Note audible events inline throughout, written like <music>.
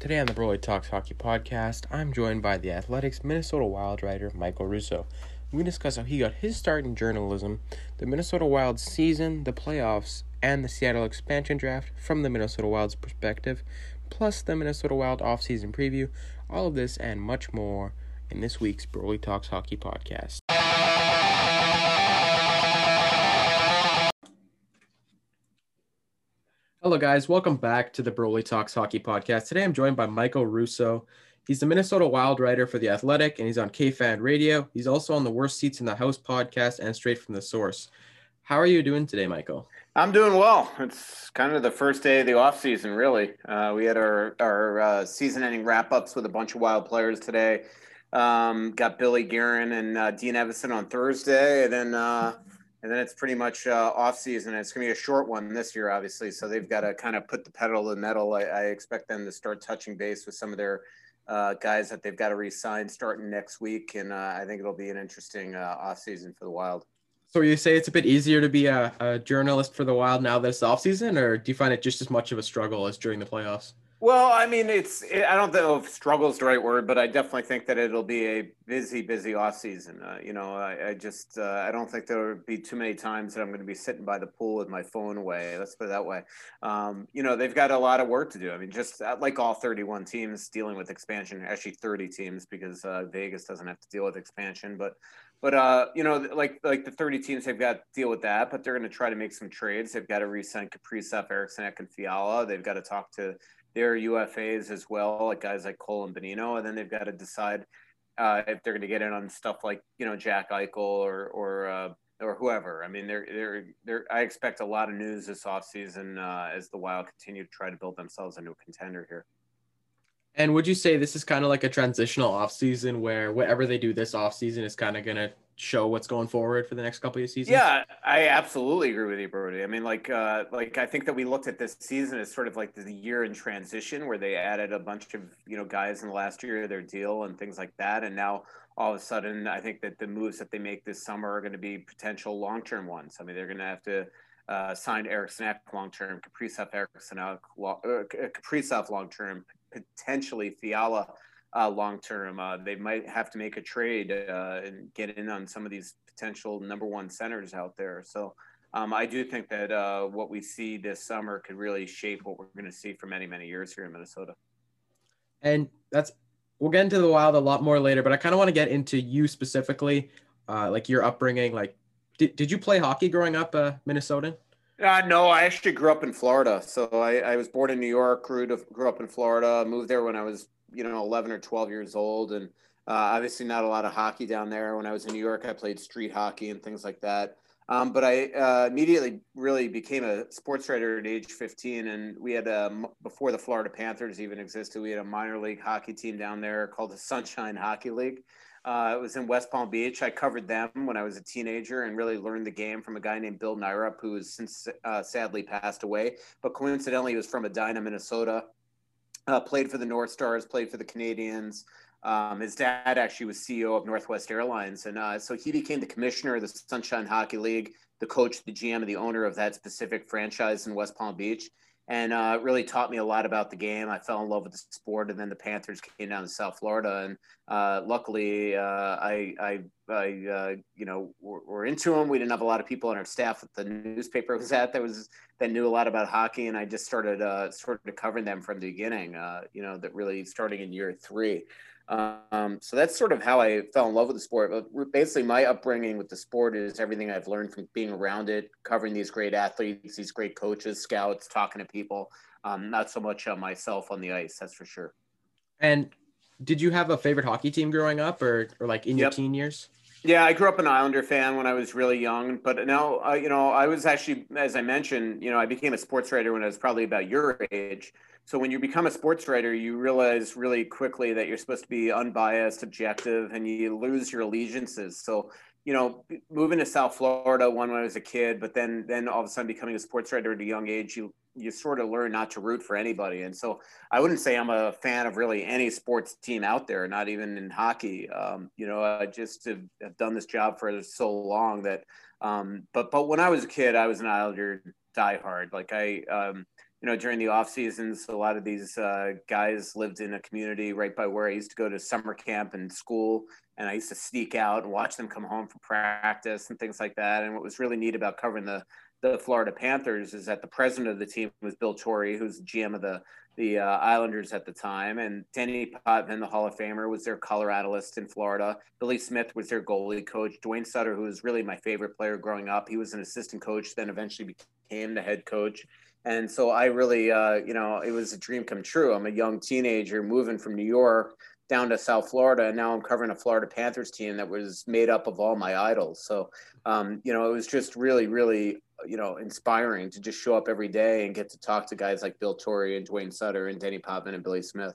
Today on the Brody Talks Hockey podcast, I'm joined by the Athletic's Minnesota Wild writer Michael Russo. We discuss how he got his start in journalism, the Minnesota Wild season, the playoffs, and the Seattle expansion draft from the Minnesota Wild's perspective, plus the Minnesota Wild offseason preview. All of this and much more in this week's Brody Talks Hockey podcast. Hello, guys. Welcome back to the Brody Talks Hockey Podcast. Today I'm joined by Michael Russo. He's the Minnesota Wild writer for The Athletic, and he's on KFan Radio. He's also on the Worst Seats in the House podcast and Straight from the Source. How are you doing today, Michael? I'm doing well. It's kind of the first day of the off season, really. Uh, we had our our uh, season-ending wrap-ups with a bunch of Wild players today. Um, got Billy Guerin and uh, Dean Evason on Thursday, and then uh, and then it's pretty much uh, off season. It's going to be a short one this year, obviously. So they've got to kind of put the pedal to the metal. I, I expect them to start touching base with some of their uh, guys that they've got to re-sign starting next week, and uh, I think it'll be an interesting uh, off season for the Wild. So you say it's a bit easier to be a, a journalist for the Wild now that it's off season, or do you find it just as much of a struggle as during the playoffs? Well, I mean, it's it, I don't know if struggle is the right word, but I definitely think that it'll be a busy, busy off season. Uh, you know, I, I just uh, I don't think there will be too many times that I'm going to be sitting by the pool with my phone away. Let's put it that way. Um, you know, they've got a lot of work to do. I mean, just uh, like all 31 teams dealing with expansion, actually 30 teams because uh, Vegas doesn't have to deal with expansion, but but uh, you know, like like the 30 teams, they've got to deal with that. But they're going to try to make some trades. They've got to re-sign Kaprizov, Eriksson, and Fiala. They've got to talk to their UFAs as well, like guys like Cole and Bonino, and then they've got to decide uh, if they're going to get in on stuff like you know Jack Eichel or or uh, or whoever. I mean, they're they're they're. I expect a lot of news this offseason uh, as the Wild continue to try to build themselves into a contender here. And would you say this is kind of like a transitional offseason where whatever they do this offseason is kind of going to show what's going forward for the next couple of seasons? Yeah, I absolutely agree with you, Brody. I mean, like, uh, like I think that we looked at this season as sort of like the year in transition where they added a bunch of you know guys in the last year of their deal and things like that, and now all of a sudden, I think that the moves that they make this summer are going to be potential long term ones. I mean, they're going to have to. Uh, sign Eriksson long term, Kaprizov Eriksson uh, Kaprizov long term, potentially Fiala uh, long term. Uh, they might have to make a trade uh, and get in on some of these potential number one centers out there. So um, I do think that uh, what we see this summer could really shape what we're going to see for many, many years here in Minnesota. And that's we'll get into the wild a lot more later, but I kind of want to get into you specifically, uh, like your upbringing. Like, did, did you play hockey growing up, uh, Minnesotan? Uh, no, I actually grew up in Florida. So I, I was born in New York, grew to, grew up in Florida, moved there when I was you know 11 or 12 years old and uh, obviously not a lot of hockey down there when i was in new york i played street hockey and things like that um, but i uh, immediately really became a sports writer at age 15 and we had a, before the florida panthers even existed we had a minor league hockey team down there called the sunshine hockey league uh, it was in West Palm Beach. I covered them when I was a teenager and really learned the game from a guy named Bill Nyrop, who has since uh, sadly passed away. But coincidentally, he was from Edina, Minnesota uh, played for the North Stars, played for the Canadiens. Um, his dad actually was CEO of Northwest Airlines, and uh, so he became the commissioner of the Sunshine Hockey League, the coach, the GM, and the owner of that specific franchise in West Palm Beach and uh, really taught me a lot about the game. I fell in love with the sport, and then the Panthers came down to South Florida, and uh, luckily, uh, I, I, I uh, you know, were, were, into them. We didn't have a lot of people on our staff at the newspaper was at that was that knew a lot about hockey, and I just started uh, started covering them from the beginning. Uh, you know, that really starting in year three. Um, so that's sort of how I fell in love with the sport. But basically, my upbringing with the sport is everything I've learned from being around it, covering these great athletes, these great coaches, scouts, talking to people. Um, not so much on myself on the ice, that's for sure. And did you have a favorite hockey team growing up, or or like in yep. your teen years? Yeah, I grew up an Islander fan when I was really young, but now, uh, you know, I was actually, as I mentioned, you know, I became a sports writer when I was probably about your age. So when you become a sports writer, you realize really quickly that you're supposed to be unbiased, objective, and you lose your allegiances. So you know, moving to South Florida one when I was a kid, but then then all of a sudden becoming a sports writer at a young age, you you sort of learn not to root for anybody. And so I wouldn't say I'm a fan of really any sports team out there, not even in hockey. Um, you know, I just have, have, done this job for so long that. Um, but but when I was a kid, I was an Islander diehard. Like I. Um, you know, during the off seasons, a lot of these uh, guys lived in a community right by where I used to go to summer camp and school. And I used to sneak out and watch them come home from practice and things like that. And what was really neat about covering the the Florida Panthers is that the president of the team was Bill Torrey, who's GM of the the uh, Islanders at the time, and Denny Potvin, the Hall of Famer, was their color analyst in Florida. Billy Smith was their goalie coach. Duane Sutter, who was really my favorite player growing up, he was an assistant coach, then eventually became the head coach. And so I really, uh, you know, it was a dream come true. I'm a young teenager moving from New York down to South Florida, and now I'm covering a Florida Panthers team that was made up of all my idols. So, um, you know, it was just really, really, you know, inspiring to just show up every day and get to talk to guys like Bill Torrey and Duane Sutter and Denny Potvin and Billy Smith.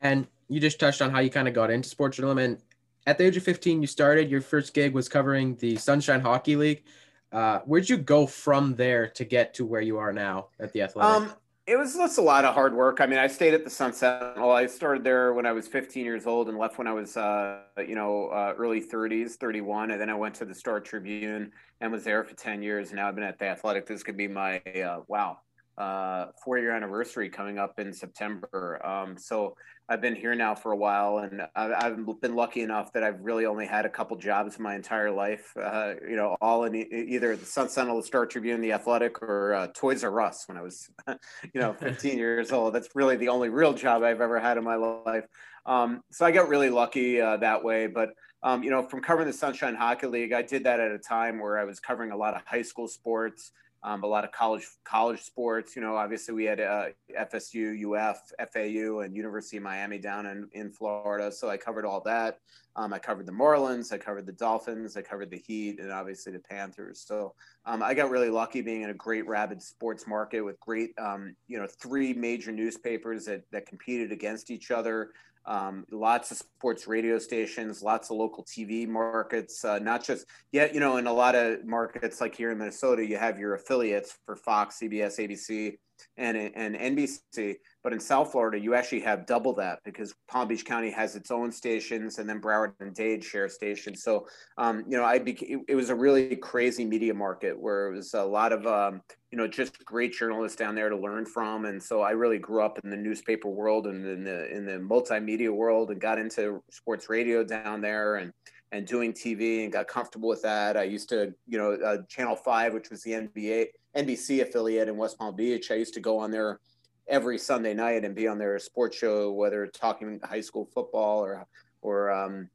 And you just touched on how you kind of got into sports journalism. And at the age of 15, you started. Your first gig was covering the Sunshine Hockey League. Uh, where'd you go from there to get to where you are now at the Athletic? Um, it was just a lot of hard work. I mean, I stayed at the Sun Sentinel. I started there when I was 15 years old and left when I was, uh, you know, uh, early 30s, 31. And then I went to the Star Tribune and was there for 10 years. And now I've been at the Athletic. This could be my, uh, wow, uh, four year anniversary coming up in September. Um, so I've been here now for a while, and I've, I've, been lucky enough that I've really only had a couple jobs in my entire life. Uh, you know, all in either the Sun Sentinel, the Star Tribune, the Athletic, or uh, Toys R Us when I was, <laughs> you know, <laughs> 15 years old. That's really the only real job I've ever had in my life. Um, so I got really lucky uh, that way, but. Um, you know, from covering the Sunshine Hockey League, I did that at a time where I was covering a lot of high school sports, um, a lot of college college sports. You know, obviously we had uh, FSU, UF, FAU, and University of Miami down in, in Florida. So I covered all that. Um, I covered the Marlins, I covered the Dolphins, I covered the Heat, and obviously the Panthers. So um, I got really lucky being in a great rabid sports market with great, um, you know, three major newspapers that, that competed against each other um, lots of sports radio stations, lots of local TV markets, uh, not just yet, you know, in a lot of markets like here in Minnesota, you have your affiliates for Fox, CBS, ABC, and, and NBC. But in South Florida, you actually have double that because Palm Beach County has its own stations, and then Broward and Dade share stations. So, um, you know, I became, it was a really crazy media market where it was a lot of, um, you know, just great journalists down there to learn from. And so I really grew up in the newspaper world and in the in the multimedia world, and got into sports radio down there, and and doing TV and got comfortable with that. I used to, you know, uh, Channel Five, which was the NBA NBC affiliate in West Palm Beach. I used to go on there every Sunday night and be on their sports show, whether talking high school football or or um,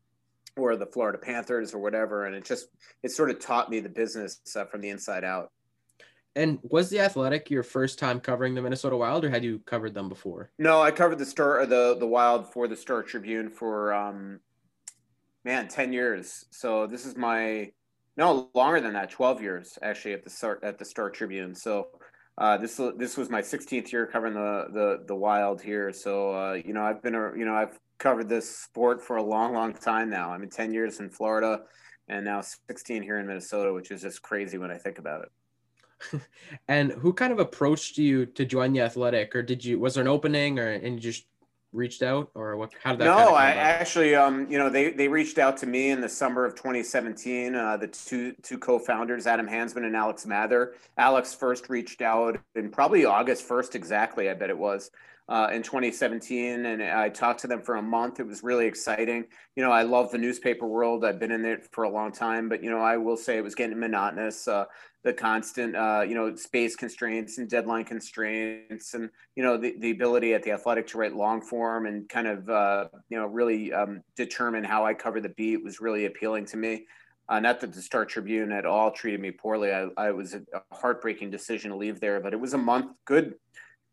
or the Florida Panthers or whatever. And it just it sort of taught me the business uh, from the inside out. And was the Athletic your first time covering the Minnesota Wild, or had you covered them before? No, I covered the Star, the the Wild for the Star Tribune for um, man, ten years. So this is my no longer than that, twelve years actually at the start at the Star Tribune. So uh, this this was my 16th year covering the the the Wild here. So uh, you know I've been a you know I've covered this sport for a long long time now. I mean 10 years in Florida, and now 16 here in Minnesota, which is just crazy when I think about it. <laughs> and who kind of approached you to join the athletic or did you was there an opening or and you just reached out or what how did that no kind of i actually um you know they they reached out to me in the summer of 2017 uh, the two two co-founders adam Hansmann and alex mather. Alex first reached out in probably august 1st exactly i bet it was uh, in 2017 and i talked to them for a month it was really exciting you know i love the newspaper world i've been in it for a long time but you know i will say it was getting monotonous uh, the constant, uh, you know, space constraints and deadline constraints, and you know, the, the ability at the athletic to write long form and kind of, uh, you know, really um, determine how I cover the beat was really appealing to me. Uh, not that the Star Tribune at all treated me poorly. I, I was a heartbreaking decision to leave there, but it was a month, good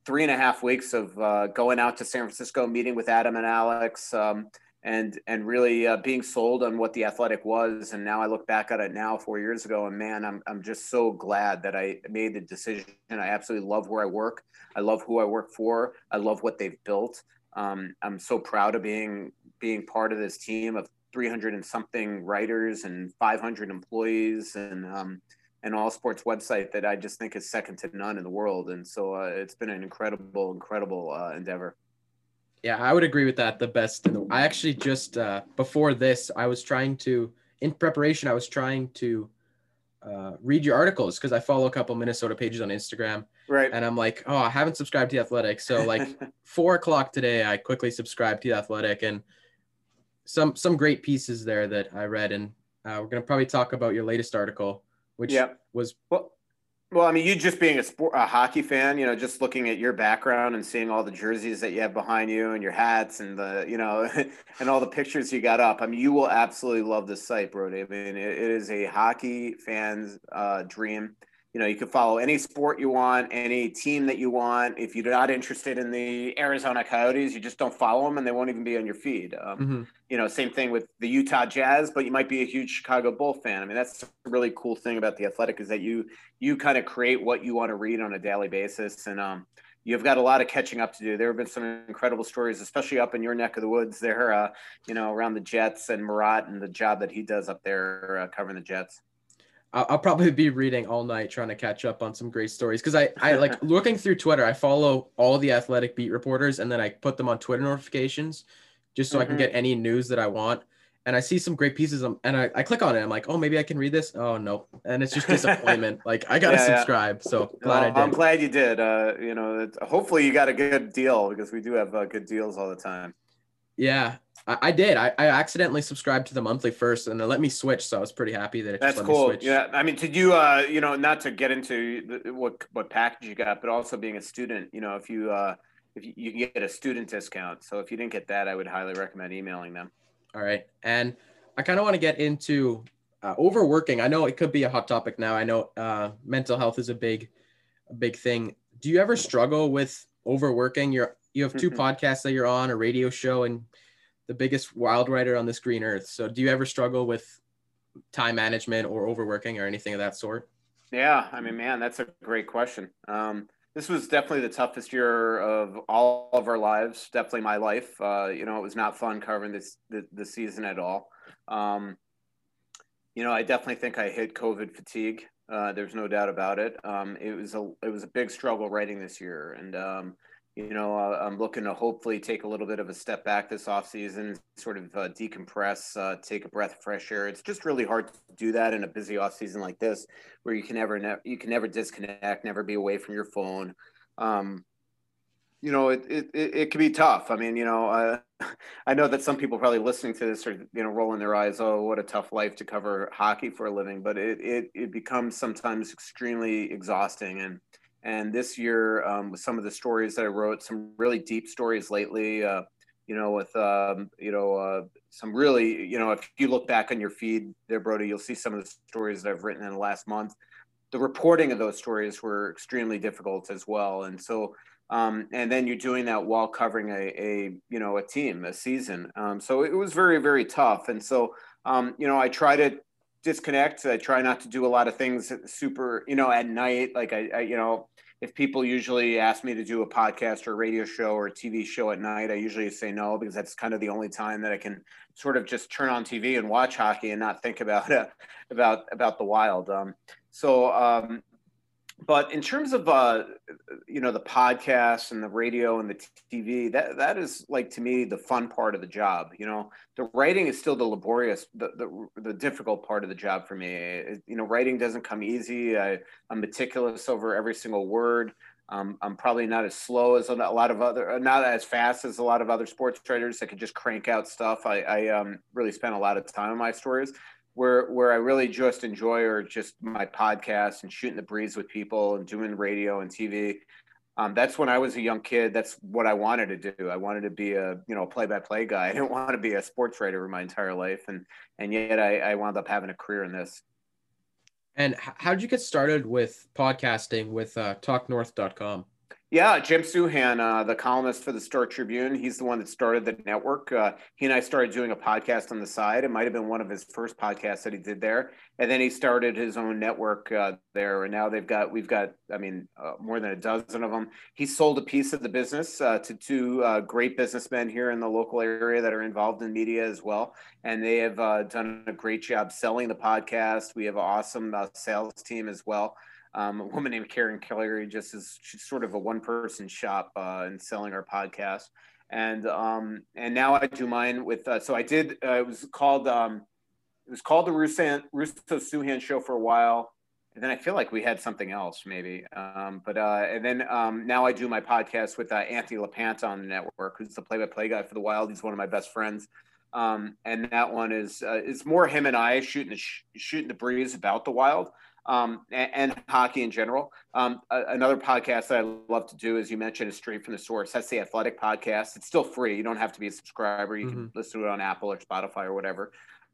three and a half weeks of uh, going out to San Francisco, meeting with Adam and Alex. Um, and and really uh, being sold on what the athletic was. And now i look back at it now four years ago and man i'm, I'm just so glad that i made the decision. I absolutely love where i work. I love who i work for. I love what they've built. Um, i'm so proud of being being part of this team of 300 and something writers and 500 employees. And um, an all sports website that i just think is second to none in the world and so uh, it's been an incredible incredible uh, endeavor yeah, I would agree with that. The best. In the, I actually just uh, before this, I was trying to in preparation. I was trying to uh, read your articles because I follow a couple Minnesota pages on Instagram. Right. And I'm like, oh, I haven't subscribed to the Athletic. So like <laughs> four o'clock today, I quickly subscribed to the Athletic and some some great pieces there that I read. And uh, we're gonna probably talk about your latest article, which Yep. was Well, well, I mean, you just being a sport, a hockey fan, you know, just looking at your background and seeing all the jerseys that you have behind you and your hats and the, you know, <laughs> and all the pictures you got up. I mean, you will absolutely love this site, Brody. I mean, it, it is a hockey fan's uh, dream. You know, you can follow any sport you want, any team that you want. If you're not interested in the Arizona Coyotes, you just don't follow them, and they won't even be on your feed. Um, mhm. you know, same thing with the Utah Jazz, but you might be a huge Chicago Bull fan. I mean, that's a really cool thing about the Athletic is that you you kind of create what you want to read on a daily basis, and um, you've got a lot of catching up to do. There have been some incredible stories, especially up in your neck of the woods there, uh, you know, around the Jets and Murat and the job that he does up there uh, covering the Jets. I'll, probably be reading all night trying to catch up on some great stories because I, I like <laughs> looking through Twitter. I follow all the athletic beat reporters and then I put them on Twitter notifications just so I can Mhm. get any news that I want. And I see some great pieces and I, I click on it. I'm like, oh, maybe I can read this. Oh, no. And it's just disappointment. <laughs> like, I got to Yeah, yeah. subscribe. So glad Well, I I'm glad you did. Uh, you know, hopefully you got a good deal because we do have uh, good deals all the time. Yeah, I, I did. I, I accidentally subscribed to the monthly first and it let me switch. So I was pretty happy that it That's cool. Yeah, I mean, did you, uh, you know, not to get into the, what what package you got, but also being a student, you know, if you uh, if you, you can get a student discount. So if you didn't get that, I would highly recommend emailing them. All right. And I kind of want to get into uh, overworking. I know it could be a hot topic now. I know uh, mental health is a big, a big thing. Do you ever struggle with overworking? You're you have 2 Mhm. podcasts that you're on, a radio show, and the biggest wild writer on this green earth. So do you ever struggle with time management or overworking or anything of that sort? Yeah, I mean, man, that's a great question. Um, this was definitely the toughest year of all of our lives. Definitely my life. Uh, you know, it was not fun covering this the, the season at all. Um, you know, I definitely think I hit COVID fatigue. Uh, there's no doubt about it. Um, it was a it was a big struggle writing this year, and um, you know, uh, I'm looking to hopefully take a little bit of a step back this off season, sort of uh, decompress, uh, take a breath of fresh air. It's just really hard to do that in a busy off season like this, where you can never, ne- you can never disconnect, never be away from your phone. Um, you know, it, it, it, it can be tough. I mean, you know, uh, <laughs> I know that some people probably listening to this are, you know, rolling their eyes. Oh, what a tough life to cover hockey for a living. But it, it, it becomes sometimes extremely exhausting. And, and this year, um, with some of the stories that I wrote, some really deep stories lately, uh, you know, with, um, you know, uh, some really, you know, if you look back on your feed there, Brody, you'll see some of the stories that I've written in the last month. The reporting of those stories were extremely difficult as well. And so, um, and then you're doing that while covering a, a you know a team a season um, so it was very very tough and so um, you know i try to disconnect. I try not to do a lot of things super you know at night. Like I, I you know if people usually ask me to do a podcast or a radio show or a tv show at night i usually say no because that's kind of the only time that i can sort of just turn on tv and watch hockey and not think about uh, <laughs> about about the wild. Um, so um, but in terms of uh, you know the podcast and the radio and the TV, that that is like to me the fun part of the job. You know, the writing is still the laborious, the the, the difficult part of the job for me. It, you know, writing doesn't come easy. I, I'm meticulous over every single word. Um, I'm probably not as slow as a lot of other, not as fast as a lot of other sports writers that could just crank out stuff. I, I um, really spend a lot of time on my stories where where I really just enjoy are just my podcast and shooting the breeze with people and doing radio and TV. Um, that's when I was a young kid. That's what I wanted to do. I wanted to be a you know play by play guy. <laughs> I didn't want to be a sports writer my entire life, and and yet I, I wound up having a career in this. And how'd you get started with podcasting with uh, TalkNorth.com? Yeah, Jim Souhan, uh, the columnist for the Star Tribune, he's the one that started the network. Uh, he and I started doing a podcast on the side. It might have been one of his first podcasts that he did there, and then he started his own network uh, there. And now they've got, we've got, I mean, uh, more than a dozen of them. He sold a piece of the business uh, to two uh, great businessmen here in the local area that are involved in media as well, and they have done a great job selling the podcast. We have an awesome sales team as well um, a woman named Karen Kelly just is she's sort of a one person shop uh, in selling our podcast. And um, and now I do mine with uh, so I did uh, it was called um, it was called the Russo, Russo Souhan Show for a while. And then I feel like we had something else maybe. Um, but uh, and then um, now I do my podcast with uh, Anthony LaPanta on the network, who's the play-by-play guy for the Wild. He's one of my best friends. Um, and that one is uh, is more him and I shooting the sh- shooting the breeze about the Wild um, and, and, hockey in general. Um, another podcast that I love to do, as you mentioned, is Straight from the Source. That's the Athletic podcast. It's still free. You don't have to be a subscriber. You mm-hmm. can listen to it on Apple or Spotify or whatever.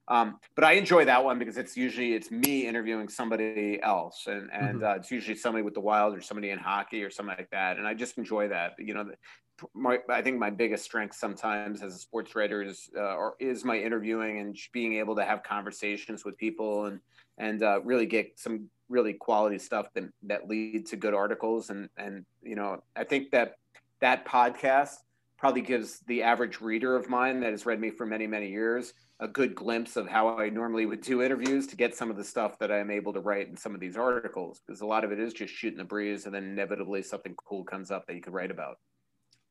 Um, but I enjoy that one because it's usually it's me interviewing somebody else, and and mm-hmm. uh, it's usually somebody with the Wild or somebody in hockey or something like that. And I just enjoy that. You know, my, I think my biggest strength sometimes as a sports writer is uh, or is my interviewing and being able to have conversations with people and and uh, really get some really quality stuff that that lead to good articles and and you know I think that that podcast probably gives the average reader of mine that has read me for many many years a good glimpse of how I normally would do interviews to get some of the stuff that I'm able to write in some of these articles because a lot of it is just shooting the breeze and then inevitably something cool comes up that you could write about.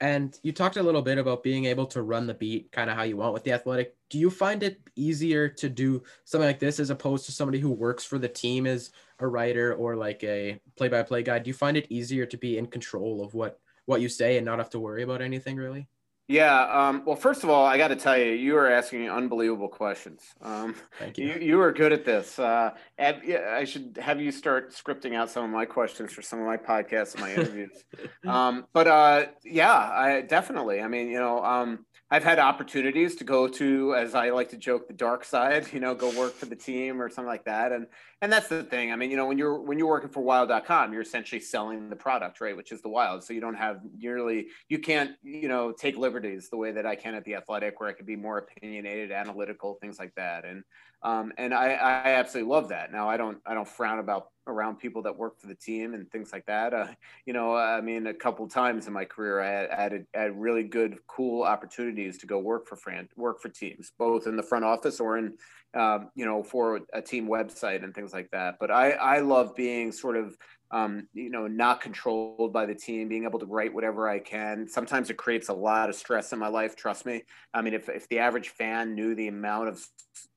And you talked a little bit about being able to run the beat kind of how you want with the athletic. Do you find it easier to do something like this as opposed to somebody who works for the team as a writer or like a play-by-play guy? Do you find it easier to be in control of what what you say and not have to worry about anything really? Yeah. Um, well, first of all, I got to tell you, you are asking unbelievable questions. Um, Thank you. you. You are good at this. Uh, I should have you start scripting out some of my questions for some of my podcasts and my <laughs> interviews. um, but uh, yeah, I definitely. I mean, you know, um, I've had opportunities to go to, as I like to joke, the dark side. <laughs> You know, go work for the team or something like that. And and that's the thing. I mean, you know, when you're when you're working for Wild.com, you're essentially selling the product, right? Which is the Wild. So you don't have nearly, you can't, you know, take liberties the way that I can at the Athletic, where I could be more opinionated, analytical, things like that. And um, and I, I absolutely love that. Now I don't I don't frown about around people that work for the team and things like that. Uh, you know, I mean, a couple times in my career, I had, had, had really good, cool opportunities to go work for Fran, work for teams, both in the front office or in, um, you know, for a team website and things like that. But I, I love being sort of, um, you know, not controlled by the team, being able to write whatever I can. Sometimes it creates a lot of stress in my life. Trust me. I mean, if, if the average fan knew the amount of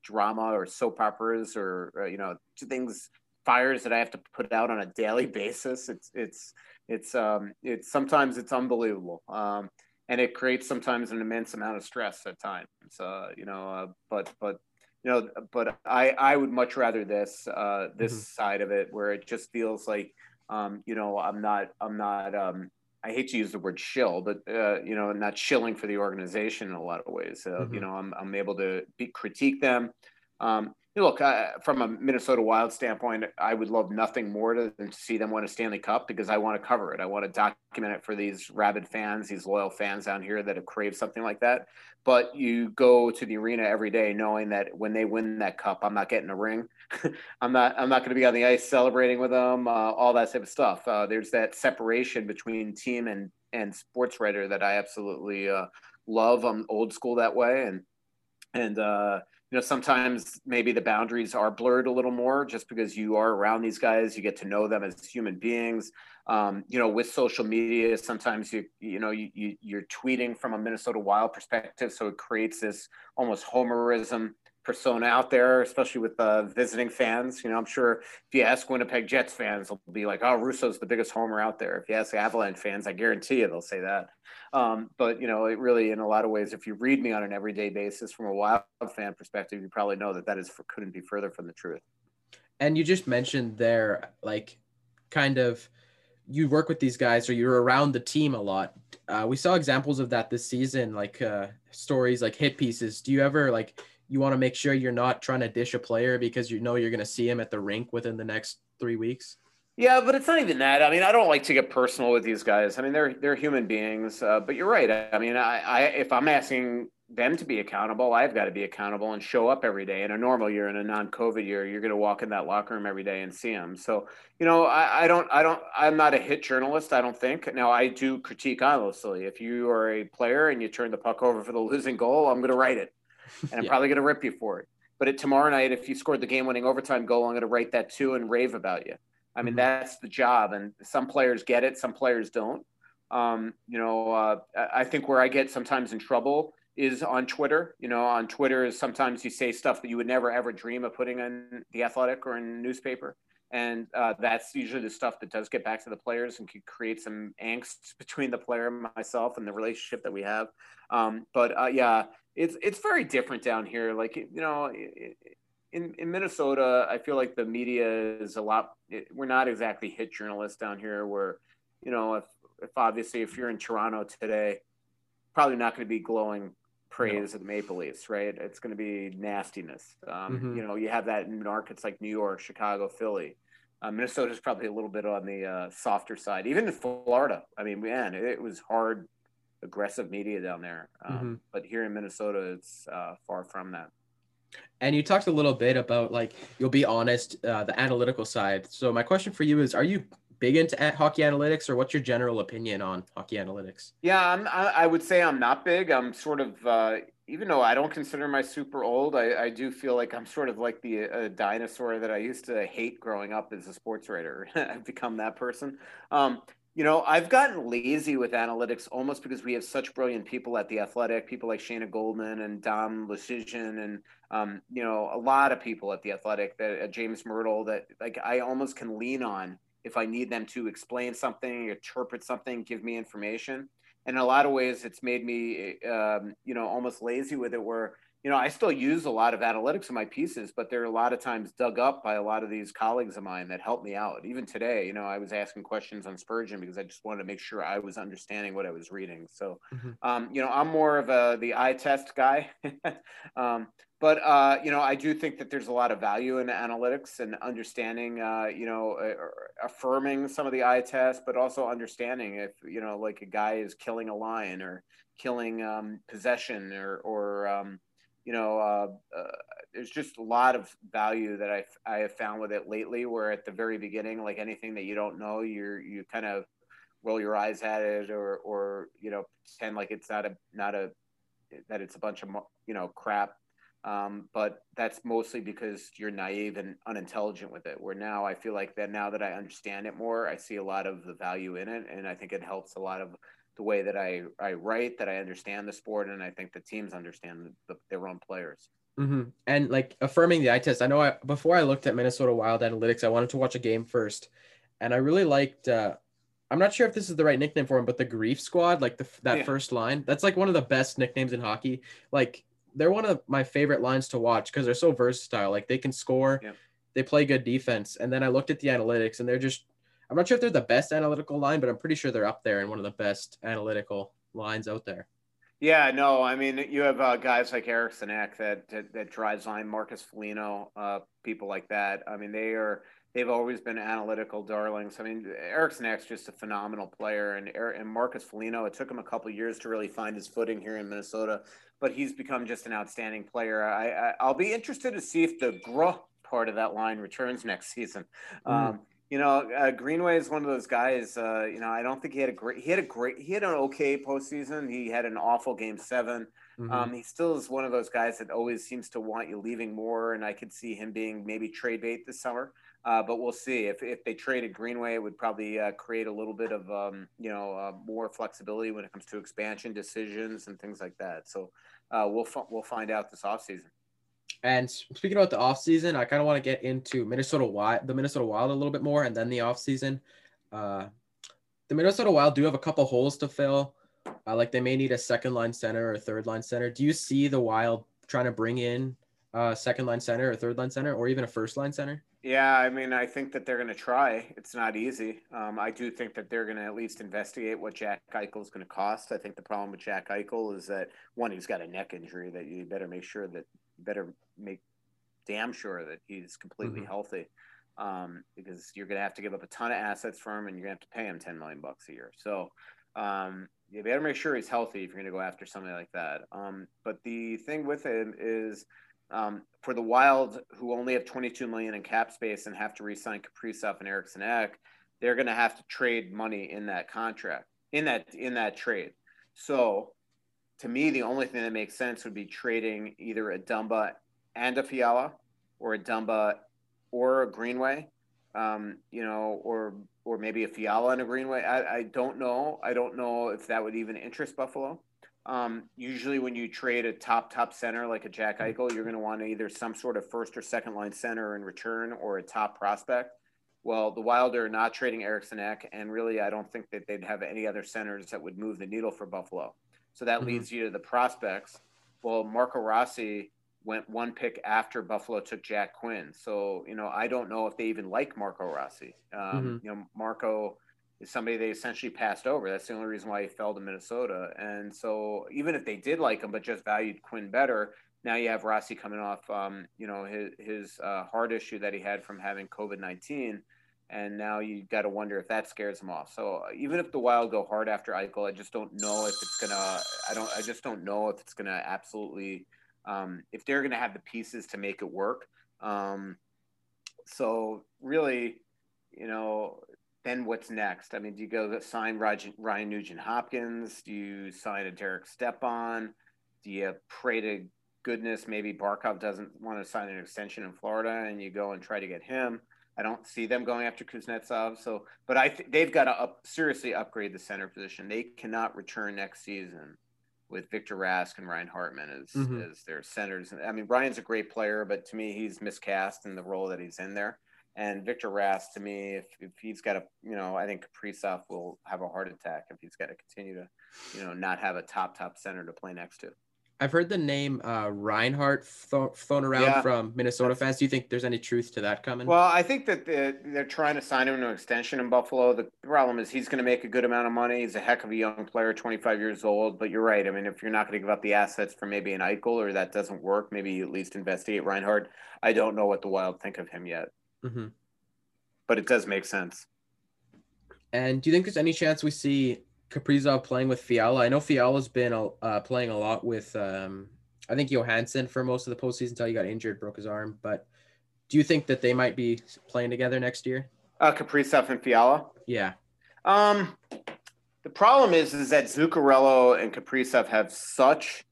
drama or soap operas or, or you know, things fires that I have to put out on a daily <laughs> basis. It's it's it's um it's sometimes it's unbelievable. Um, and it creates sometimes an immense amount of stress at times. Uh, you know, uh, but but you know, but I I would much rather this uh, this mm-hmm. side of it where it just feels like um, you know I'm not I'm not um, I hate to use the word shill, but uh, you know, not shilling for the organization in a lot of ways. Uh, mm-hmm. You know, I'm I'm able to be, critique them. Um, look, uh, from a Minnesota Wild standpoint, I would love nothing more to, than to see them win a Stanley Cup because I want to cover it. I want to document it for these rabid fans, these loyal fans down here that have craved something like that. But you go to the arena every day knowing that when they win that cup, I'm not getting a ring. <laughs> I'm not. I'm not going to be on the ice celebrating with them. Uh, all that type of stuff. Uh, there's that separation between team and and sports writer that I absolutely uh, love. I'm old school that way, and and uh, you know sometimes maybe the boundaries are blurred a little more just because you are around these guys you get to know them as human beings. Um, you know with social media sometimes you you know you, you you're tweeting from a minnesota wild perspective so it creates this almost homerism persona out there, especially with uh, visiting fans. You know, I'm sure if you ask Winnipeg Jets fans, they'll be like, "Oh, Russo's the biggest homer out there." If you ask Avalanche fans, I guarantee you they'll say that. Um, but you know, it really, in a lot of ways, if you read me on an everyday basis from a Wild fan perspective, you probably know that that is for, couldn't be further from the truth. And you just mentioned there, like, kind of, you work with these guys or you're around the team a lot. Uh, we saw examples of that this season, like uh, stories like hit pieces. Do you ever like? You want to make sure you're not trying to dish a player because you know you're going to see him at the rink within the next three weeks. Yeah, but it's not even that. I mean, I don't like to get personal with these guys. I mean, they're they're human beings. Uh, but you're right. I mean, I, I if I'm asking them to be accountable, I've got to be accountable and show up every day. In a normal year, in a non-COVID year, you're going to walk in that locker room every day and see them. So, you know, I, I don't, I don't, I'm not a hit journalist. I don't think. Now, I do critique honestly. If you are a player and you turn the puck over for the losing goal, I'm going to write it and I'm probably going to rip you for it. But at tomorrow night, if you scored the game-winning overtime goal, I'm going to write that too and rave about you. I mean, mm-hmm. that's the job, and some players get it, some players don't. Um, you know, uh, I think where I get sometimes in trouble is on Twitter. You know, on Twitter is sometimes you say stuff that you would never ever dream of putting in the Athletic or in newspaper, and uh, that's usually the stuff that does get back to the players and could create some angst between the player and myself and the relationship that we have. Um, but uh, yeah, it's it's very different down here. Like you know. in, in Minnesota, I feel like the media is a lot. We're not exactly hit journalists down here. Where, you know, if if obviously if you're in Toronto today, probably not going to be glowing praise no. of the Maple Leafs, right? It's going to be nastiness. Um, mm-hmm. You know, you have that in markets like New York, Chicago, Philly. Uh, Minnesota's probably a little bit on the uh, softer side. Even in Florida, I mean, man, it, it was hard, aggressive media down there. Um, mm-hmm. But here in Minnesota, it's uh, far from that. And you talked a little bit about like you'll be honest, uh, the analytical side. So my question for you is: Are you big into hockey analytics, or what's your general opinion on hockey analytics? Yeah, I'm, I would say I'm not big. I'm sort of, uh, even though I don't consider my super old, I, I do feel like I'm sort of like the uh, dinosaur that I used to hate growing up as a sports writer. <laughs> I've become that person. Um, you know, I've gotten lazy with analytics almost because we have such brilliant people at the Athletic, people like Shayna Goldman and Dom Luszczyszyn and um, you know a lot of people at the Athletic that uh, James Mirtle, that like I almost can lean on if I need them to explain something, interpret something, give me information. And in a lot of ways, it's made me, um, you know, almost lazy with it. Where you know, I still use a lot of analytics in my pieces, but they're a lot of times dug up by a lot of these colleagues of mine that help me out. Even today, you know, I was asking questions on Spurgeon because I just wanted to make sure I was understanding what I was reading. So, mm-hmm. um, you know, I'm more of a the eye test guy. <laughs> um, but uh, you know, I do think that there's a lot of value in analytics and understanding, uh, you know, uh, affirming some of the eye tests, but also understanding if you know, like a guy is killing a lion or killing um, possession or, or um, you know, uh, uh, there's just a lot of value that I I have found with it lately. Where at the very beginning, like anything that you don't know, you're you kind of roll your eyes at it or or you know pretend like it's not a not a that it's a bunch of you know crap um, but that's mostly because you're naive and unintelligent with it. Where now I feel like that now that I understand it more, I see a lot of the value in it, and I think it helps a lot of the way that I I write, that I understand the sport, and I think the teams understand the, their own players. Mm-hmm. And like affirming the eye test, I know I before I looked at Minnesota Wild analytics, I wanted to watch a game first, and I really liked. Uh, I'm not sure if this is the right nickname for him, but the Grief Squad, like the that yeah. first line, that's like one of the best nicknames in hockey. Like they're one of my favorite lines to watch because they're so versatile. Like they can score, yeah. they play good defense. And then I looked at the analytics and they're just I'm not sure if they're the best analytical line, but I'm pretty sure they're up there in one of the best analytical lines out there. Yeah, no, I mean you have uh, guys like Eriksson Ek that, that, that drives line, Marcus Foligno, uh, people like that. I mean they are they've always been analytical darlings. I mean Eriksson Ek's just a phenomenal player, and and Marcus Foligno. It took him a couple years to really find his footing here in Minnesota but he's become just an outstanding player. I, I will be interested to see if the Gro part of that line returns next season. Mm. Um, you know, uh, Greenway is one of those guys. Uh, you know, I don't think he had a great. He had a great. He had an okay postseason. He had an awful game 7 mm-hmm. Um, he still is one of those guys that always seems to want you leaving more, and I could see him being maybe trade bait this summer. Uh, but we'll see if, if they traded Greenway, it would probably uh, create a little bit of um, you know uh, more flexibility when it comes to expansion decisions and things like that. So uh, we'll we'll find out this offseason. And speaking about the offseason, I kind of want to get into Minnesota Wild, the Minnesota Wild a little bit more, and then the offseason. Uh, the Minnesota Wild do have a couple holes to fill. Uh, like they may need a second line center or third line center. Do you see the Wild trying to bring in a second line center or third line center or even a first line center? Yeah, I mean, I think that they're going to try. It's not easy. Um, I do think that they're going to at least investigate what Jack Eichel is going to cost. I think the problem with Jack Eichel is that one, he's got a neck injury that you better make sure that better make damn sure that he's completely mm-hmm. healthy, um, because you're going to have to give up a ton of assets for him, and you're going to have to pay him ten million bucks a year. So um, you better make sure he's healthy if you're going to go after somebody like that. Um, but the thing with him is um, for the Wild, who only have 22 million in cap space and have to re-sign Kaprizov and Eriksson Ek, they're going to have to trade money in that contract in that in that trade. So, to me, the only thing that makes sense would be trading either a Dumba and a Fiala, or a Dumba or a Greenway, um, you know, or or maybe a Fiala and a Greenway. I, I don't know. I don't know if that would even interest Buffalo. Um, usually, when you trade a top top center like a Jack Eichel, you're going to want either some sort of first or second line center in return or a top prospect. Well, the Wild are not trading Eriksson Ek, and really, I don't think that they'd have any other centers that would move the needle for Buffalo. So that mm-hmm. leads you to the prospects. Well, Marco Rossi went one pick after Buffalo took Jack Quinn. So, you know, I don't know if they even like Marco Rossi. Um, mm-hmm. You know, Marco is somebody they essentially passed over. That's the only reason why he fell to Minnesota. And so, even if they did like him, but just valued Quinn better, now you have Rossi coming off, um, you know, his, his uh, heart issue that he had from having COVID 19 and now you got to wonder if that scares him off. So uh, even if the Wild go hard after Eichel, I just don't know if it's gonna. I don't. I just don't know if it's gonna absolutely. Um, if they're gonna have the pieces to make it work. Um, so really, you know, then what's next? I mean, do you go sign Ryan Nugent Hopkins? Do you sign a Derek Stepan? Do you pray to goodness maybe Barkov doesn't want to sign an extension in Florida and you go and try to get him? I don't see them going after Kuznetsov. So, but I th- they've got to up, seriously upgrade the center position. They cannot return next season with Victor Rask and Ryan Hartman as mm-hmm. as their centers. I mean, Ryan's a great player, but to me, he's miscast in the role that he's in there. And Victor Rask, to me, if, if he's got a, you know, I think Kaprizov will have a heart attack if he's got to continue to, you know, not have a top top center to play next to. I've heard the name uh, Reinhart th- thrown around yeah. from Minnesota fans. Do you think there's any truth to that coming? Well, I think that they're, they're trying to sign him to an extension in Buffalo. The problem is he's going to make a good amount of money. He's a heck of a young player, 25 years old. But you're right. I mean, if you're not going to give up the assets for maybe an Eichel or that doesn't work, maybe you at least investigate Reinhart. I don't know what the Wild think of him yet. Mm-hmm. But it does make sense. And do you think there's any chance we see Kaprizov playing with Fiala. I know Fiala's been uh, playing a lot with, um, I think Johansson for most of the postseason until he got injured, broke his arm. But do you think that they might be playing together next year? Uh, Kaprizov and Fiala. Yeah. Um, the problem is, is that Zuccarello and Kaprizov have such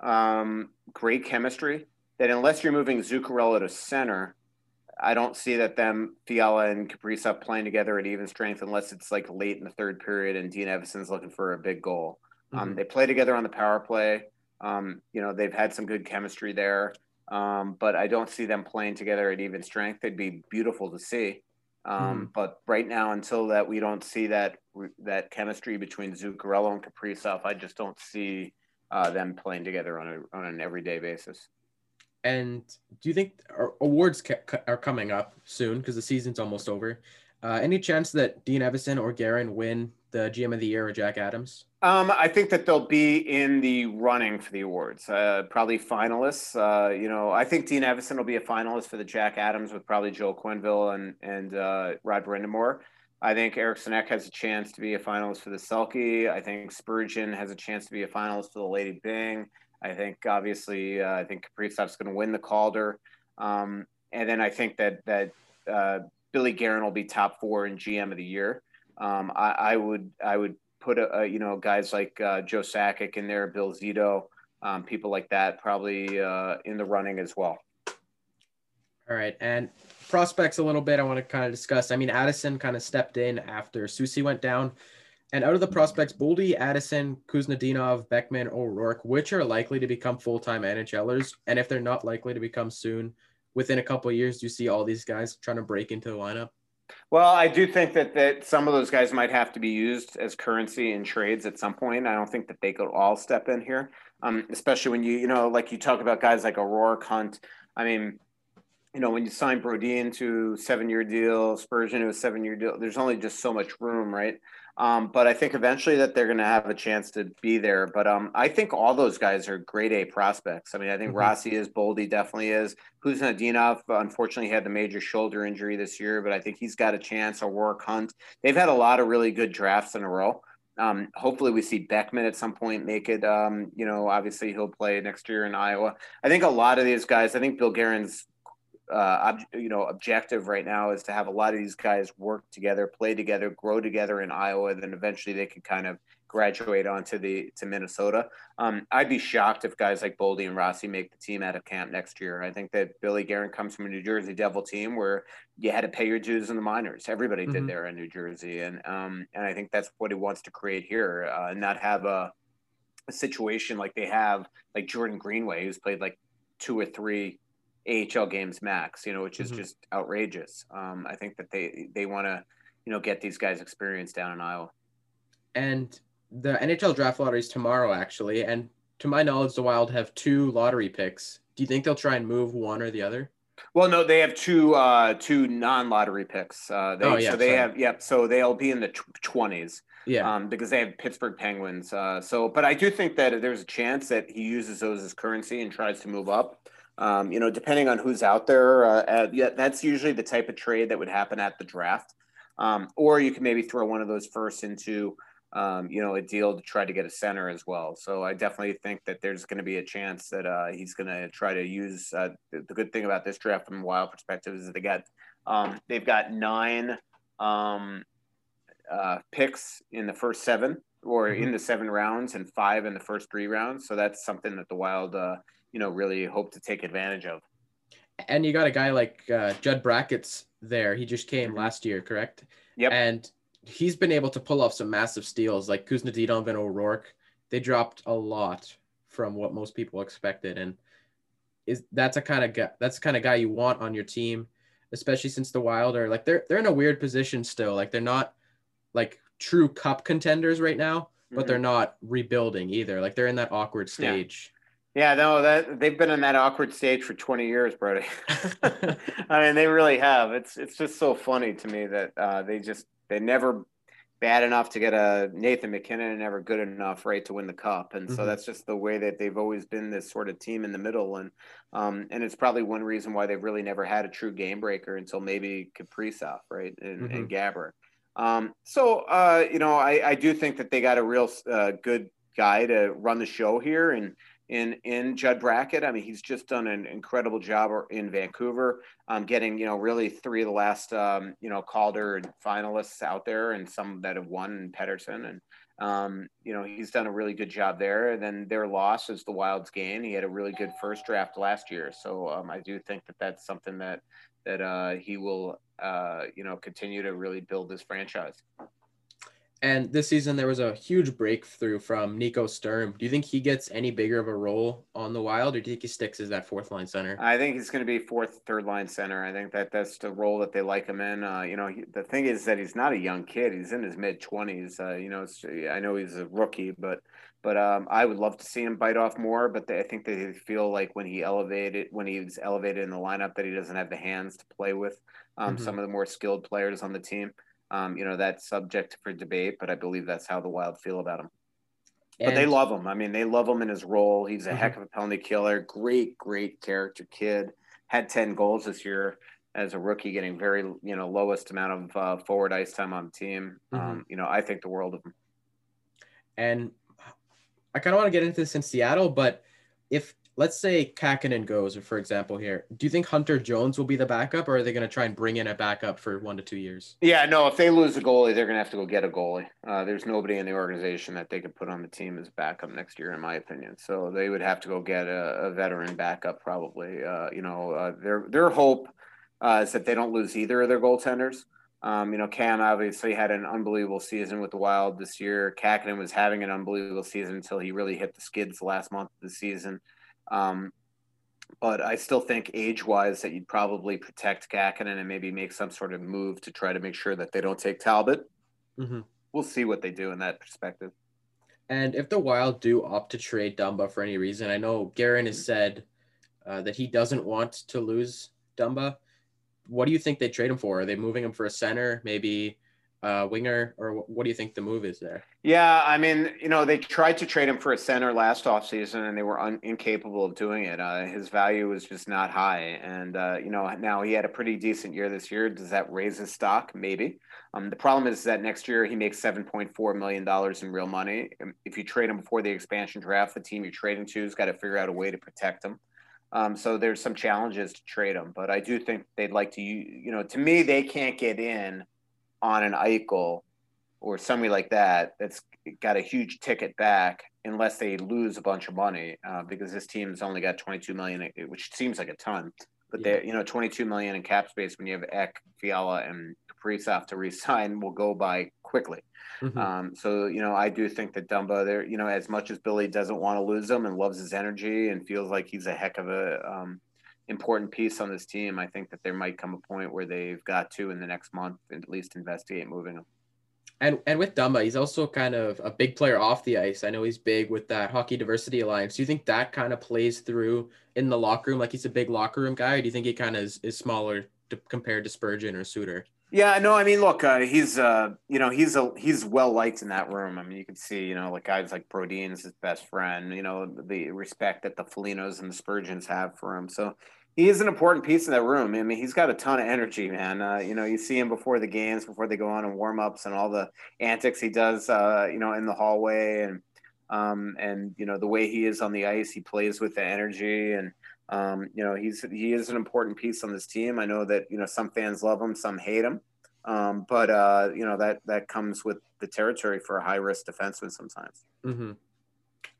um, great chemistry that unless you're moving Zuccarello to center, I don't see that them Fiala and Kaprizov playing together at even strength unless it's like late in the third period and Dean Evason's looking for a big goal. Um, mm-hmm. Um, they play together on the power play. Um, you know they've had some good chemistry there, um, but I don't see them playing together at even strength. It'd be beautiful to see, mm-hmm. but right now, until that we don't see that that chemistry between Zuccarello and Kaprizov, I just don't see uh, them playing together on a on an everyday basis. And do you think awards ca- are coming up soon because the season's almost over? Uh, any chance that Dean Evason or Guerin win the GM of the Year or Jack Adams? Um, I think that they'll be in the running for the awards. Uh, probably finalists. Uh, you know, I think Dean Evason will be a finalist for the Jack Adams with probably Joel Quenneville and and uh, Rod Brind'Amour. I think Eric Ek has a chance to be a finalist for the Selke. I think Spurgeon has a chance to be a finalist for the Lady Byng. I think obviously uh, I think Kaprizov's going to win the Calder, um, and then I think that that uh, Billy Guerin will be top four in GM of the year. Um, I, I, would I would put a, a, you know guys like uh, Joe Sakic in there, Bill Zito, um, people like that probably uh, in the running as well. All right, and prospects a little bit. I want to kind of discuss. I mean, Addison kind of stepped in after Soucy went down. And out of the prospects, Boldy, Addison, Kuznetsov, Beckman, O'Rourke, which are likely to become full-time NHLers, and if they're not likely to become soon, within a couple of years, do you see all these guys trying to break into the lineup? Well, I do think that that some of those guys might have to be used as currency in trades at some point. I don't think that they could all step in here, um, especially when you you know like you talk about guys like O'Rourke, Hunt. I mean, you know, when you sign Brodin to seven-year deal, Spurgeon to a seven-year deal, there's only just so much room, right? Um, but I think eventually that they're going to have a chance to be there. But um, I think all those guys are grade A prospects. I mean, I think mm-hmm. Rossi is, Boldy definitely is. Kuznetsov, unfortunately, had the major shoulder injury this year, but I think he's got a chance. O'Rourke Hunt. They've had a lot of really good drafts in a row. Um, hopefully, we see Beckman at some point make it. Um, you know, obviously he'll play next year in Iowa. I think a lot of these guys. I think Bill Guerin's uh, ob- you know objective right now is to have a lot of these guys work together, play together, grow together in Iowa. Then eventually they can kind of graduate onto the to Minnesota. Um, I'd be shocked if guys like Boldy and Rossi make the team out of camp next year. I think that Billy Guerin comes from a New Jersey Devil team where you had to pay your dues in the minors. Everybody mm-hmm. did there in New Jersey, and um, and I think that's what he wants to create here, uh, and not have a a situation like they have, like Jordan Greenway, who's played like two or three AHL games max, you know, which is mm-hmm. just outrageous. Um, I think that they they want to, you know, get these guys experience down in Iowa. And the NHL draft lottery is tomorrow, actually. And to my knowledge, the Wild have two lottery picks. Do you think they'll try and move one or the other? Well, no, they have two uh, two non lottery picks. Uh, they, oh yeah, so they sorry. have yep. So they'll be in the twenties. Yeah. Um, because they have Pittsburgh Penguins. Uh, so, but I do think that there's a chance that he uses those as currency and tries to move up. Um, you know, depending on who's out there, uh, at, yeah, that's usually the type of trade that would happen at the draft. Um, or you can maybe throw one of those first into um, you know, a deal to try to get a center as well. So I definitely think that there's going to be a chance that uh, he's going to try to use. Uh, the, the, good thing about this draft from a wild perspective is that they got um, they've got nine um, uh, picks in the first seven or mm-hmm. in the seven rounds and five in the first three rounds. So that's something that the Wild, uh, you know, really hope to take advantage of. And you got a guy like uh, Judd Brackett's there. He just came mm-hmm. last year, correct? Yep. And he's been able to pull off some massive steals like Kuznetsov and O'Rourke. They dropped a lot from what most people expected, and is that's a kind of guy that's the kind of guy you want on your team, especially since the Wild are like they're they're in a weird position still. Like they're not like true cup contenders right now, but mm-hmm. they're not rebuilding either. Like they're in that awkward stage. Yeah. Yeah, no, that they've been in that awkward stage for 20 years, Brody. <laughs> I mean, they really have. It's it's just so funny to me that uh, they just they never bad enough to get a Nathan MacKinnon and never good enough, right, to win the cup. And mm-hmm. so that's just the way that they've always been this sort of team in the middle. And um, and it's probably one reason why they've really never had a true game breaker until maybe Kaprizov, right, and, mm-hmm. and Gaborik. Um, so uh, you know, I, I do think that they got a real uh, good guy to run the show here, and in in Judd Brackett. I mean, he's just done an incredible job in Vancouver, um, getting you know really three of the last um, you know Calder finalists out there, and some that have won in Pettersson, and um, you know he's done a really good job there. And then their loss is the Wild's gain. He had a really good first draft last year, so um, I do think that that's something that that uh, he will uh, you know continue to really build this franchise. And this season, there was a huge breakthrough from Nico Sturm. Do you think he gets any bigger of a role on the Wild, or do you think he sticks as that fourth line center? I think he's going to be fourth, third line center. I think that that's the role that they like him in. Uh, you know, he, the thing is that he's not a young kid; he's in his mid twenties. Uh, you know, I know he's a rookie, but but um, I would love to see him bite off more. But they, I think they feel like when he elevated, when he's elevated in the lineup, that he doesn't have the hands to play with um, mm-hmm. some of the more skilled players on the team. Um, you know, that's subject for debate, but I believe that's how the Wild feel about him. And, but they love him. I mean, they love him in his role. He's a mm-hmm. heck of a penalty killer. Great, great character kid. Had 10 goals this year as a rookie, getting very, you know, lowest amount of uh, forward ice time on the team. Mm-hmm. Um, you know, I think the world of him. And I kind of want to get into this in Seattle, but if let's say Kahkonen goes, for example, here. Do you think Hunter Jones will be the backup, or are they going to try and bring in a backup for one to two years? Yeah, no. If they lose a goalie, they're going to have to go get a goalie. Uh, there's nobody in the organization that they could put on the team as backup next year, in my opinion. So they would have to go get a, a veteran backup, probably. Uh, you know, uh, their their hope uh, is that they don't lose either of their goaltenders. Um, you know, Cam obviously had an unbelievable season with the Wild this year. Kahkonen was having an unbelievable season until he really hit the skids last month of the season. Um, but I still think age wise that you'd probably protect Kahkonen and maybe make some sort of move to try to make sure that they don't take Talbot. Mm-hmm. We'll see what they do in that perspective. And if the Wild do opt to trade Dumba for any reason, I know Guerin has said uh, that he doesn't want to lose Dumba. What do you think they trade him for? Are they moving him for a center, maybe uh, winger, or what do you think the move is there? Yeah, I mean, you know, they tried to trade him for a center last offseason and they were un- incapable of doing it. Uh, his value was just not high. And, uh, you know, now he had a pretty decent year this year. Does that raise his stock? Maybe. Um, the problem is that next year he makes $7.4 million in real money. Um, if you trade him before the expansion draft, the team you're trading to has got to figure out a way to protect him. Um, so there's some challenges to trade him, but I do think they'd like to, you know, to me, they can't get in on an Eichel or somebody like that that's got a huge ticket back unless they lose a bunch of money uh, because this team's only got 22 million which seems like a ton but yeah. they you know 22 million in cap space when you have Ek, Fiala and Kaprizov to resign will go by quickly. Mm-hmm. Um, so you know, I do think that Dumba, there, you know, as much as Billy doesn't want to lose him and loves his energy and feels like he's a heck of a um, important piece on this team, I think that there might come a point where they've got to in the next month and at least investigate moving him. And and with Dumba, he's also kind of a big player off the ice. I know he's big with that Hockey Diversity Alliance. Do you think that kind of plays through in the locker room? Like he's a big locker room guy, or do you think he kind of is, is smaller to, compared to Spurgeon or Suter? Yeah, no, I mean, look, uh, he's uh, you know, he's a he's well liked in that room. I mean, you can see, you know, like guys like Brodin's his best friend. You know, the respect that the Folignos and the Spurgeons have for him. So he is an important piece in that room. I mean, he's got a ton of energy, man. Uh, you know, you see him before the games, before they go on and warm ups, and all the antics he does, uh, you know, in the hallway, and um, and you know the way he is on the ice. He plays with the energy, and um, you know, he's he is an important piece on this team. I know that you know some fans love him, some hate him, um, but uh, you know that that comes with the territory for a high risk defenseman sometimes. Mm-hmm.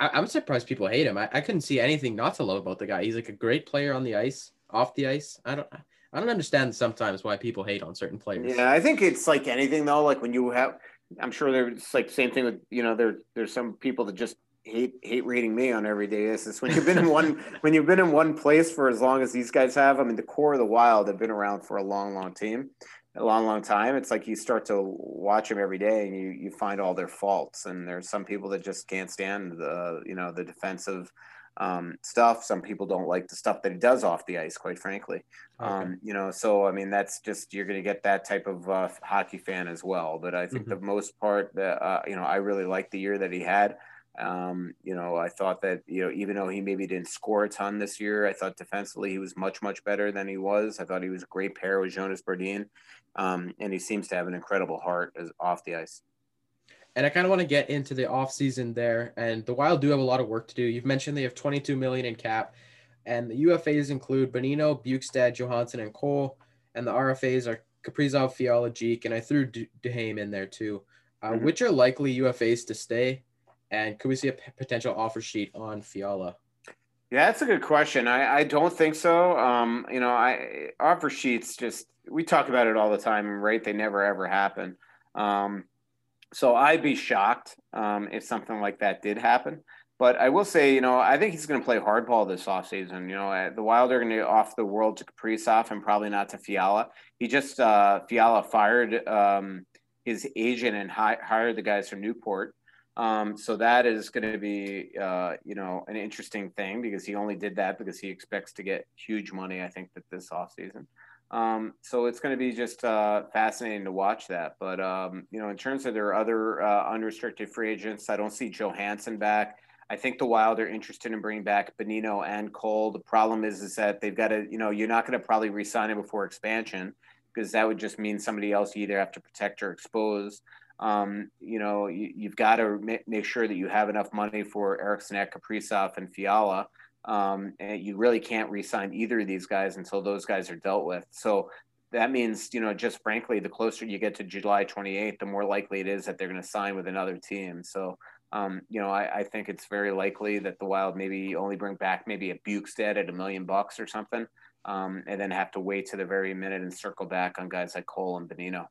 I, am surprised people hate him. I, I couldn't see anything not to love about the guy. He's like a great player on the ice, off the ice. I don't I don't understand sometimes why people hate on certain players. Yeah, I think it's like anything though. Like when you have, I'm sure there's like same thing with you know there there's some people that just hate hate reading me on everyday basis. When you've been in one <laughs> when you've been in one place for as long as these guys have, I mean, the core of the Wild have been around for a long, long team, a long, long time. It's like you start to watch them every day, and you you find all their faults. And there's some people that just can't stand the you know the defensive. Um, stuff. Some people don't like the stuff that he does off the ice, quite frankly. Okay. Um, you know, so I mean, that's just you're going to get that type of uh, hockey fan as well. But I think mm-hmm. the most part that uh, you know, I really liked the year that he had. Um, you know, I thought that, you know, even though he maybe didn't score a ton this year, I thought defensively he was much, much better than he was. I thought he was a great pair with Jonas Brodin. Um, and he seems to have an incredible heart as off the ice. And I kind of want to get into the offseason there. And the Wild do have a lot of work to do. You've mentioned they have 22 million in cap. And the UFAs include Bonino, Bjugstad, Johansson, and Cole. And the RFAs are Kaprizov, Fiala, Jeek, and I threw Duhaime in there too. Uh, mm-hmm. Which are likely UFAs to stay? And could we see a p- potential offer sheet on Fiala? Yeah, that's a good question. I, I don't think so. Um, you know, I offer sheets just we talk about it all the time, right? They never ever happen. Um, so I'd be shocked um, if something like that did happen. But I will say, you know, I think he's going to play hardball this offseason. You know, the Wild are going to off the world to Kaprizov and probably not to Fiala. He just uh, Fiala fired um, his agent and hi- hired the guys from Newport. Um, so that is going to be, uh, you know, an interesting thing because he only did that because he expects to get huge money. I think that this offseason. Um, so it's going to be just uh, fascinating to watch that. But um, you know, in terms of their other uh, unrestricted free agents, I don't see Johansson back. I think the Wild are interested in bringing back Bonino and Cole. The problem is, is that they've got to, you know, you're not going to probably re-sign him before expansion because that would just mean somebody else you either have to protect or expose. Um, you know, you, have got to ma- make sure that you have enough money for Eriksson, Kaprizov, and Fiala. Um, and you really can't re-sign either of these guys until those guys are dealt with. So that means, you know, just frankly, the closer you get to July 28th, the more likely it is that they're going to sign with another team. So, um, you know, I, I, think it's very likely that the Wild maybe only bring back maybe a Bjugstad at a million bucks or something, um, and then have to wait to the very minute and circle back on guys like Cole and Bonino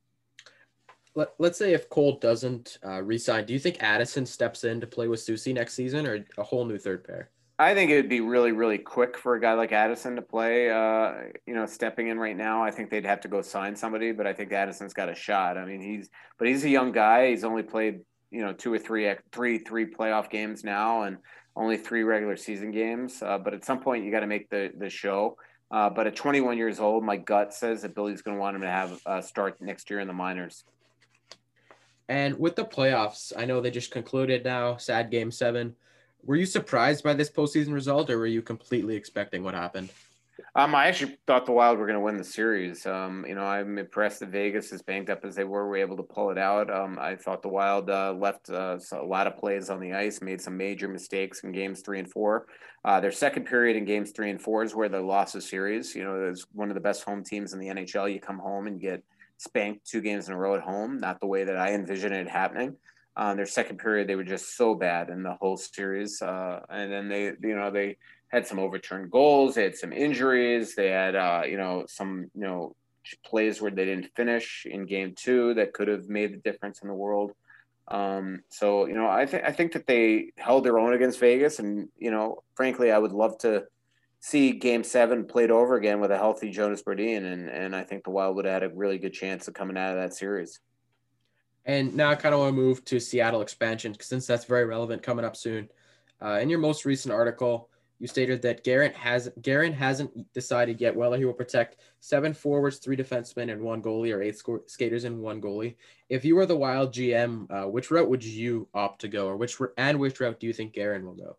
let, let's say if Cole doesn't uh, resign, do you think Addison steps in to play with Soucy next season or a whole new third pair? I think it would be really, really quick for a guy like Addison to play. Uh, you know, stepping in right now, I think they'd have to go sign somebody, but I think Addison's got a shot. I mean, he's, but he's a young guy. He's only played, you know, two or three, three, three playoff games now, and only three regular season games. Uh, but at some point, you got to make the the show. Uh, but at 21 years old, my gut says that Billy's going to want him to have a start next year in the minors. And with the playoffs, I know they just concluded now, sad game seven. Were you surprised by this postseason result or were you completely expecting what happened? Um, I actually thought the Wild were going to win the series. Um, you know, I'm impressed that Vegas, as banged up as they were, were able to pull it out. Um, I thought the Wild uh, left uh, a lot of plays on the ice, made some major mistakes in games three and four. Uh, their second period in games three and four is where they lost the series. You know, it's one of the best home teams in the NHL. You come home and get – spanked two games in a row at home, not the way that I envisioned it happening. Uh, their second period, they were just so bad in the whole series. Uh, and then they, you know, they had some overturned goals. They had some injuries. They had, uh, you know, some, you know, plays where they didn't finish in game two that could have made the difference in the world. Um, so you know, I think I think that they held their own against Vegas, and you know, frankly, I would love to see Game Seven played over again with a healthy Jonas Brodin, and and I think the Wild would have had a really good chance of coming out of that series. And now I kind of want to move to Seattle expansion since that's very relevant coming up soon. Uh, in your most recent article, you stated that Guerin has Guerin hasn't decided yet whether he will protect seven forwards, three defensemen, and one goalie, or eight skaters and one goalie. If you were the Wild GM, uh, which route would you opt to go, or which and which route do you think Guerin will go?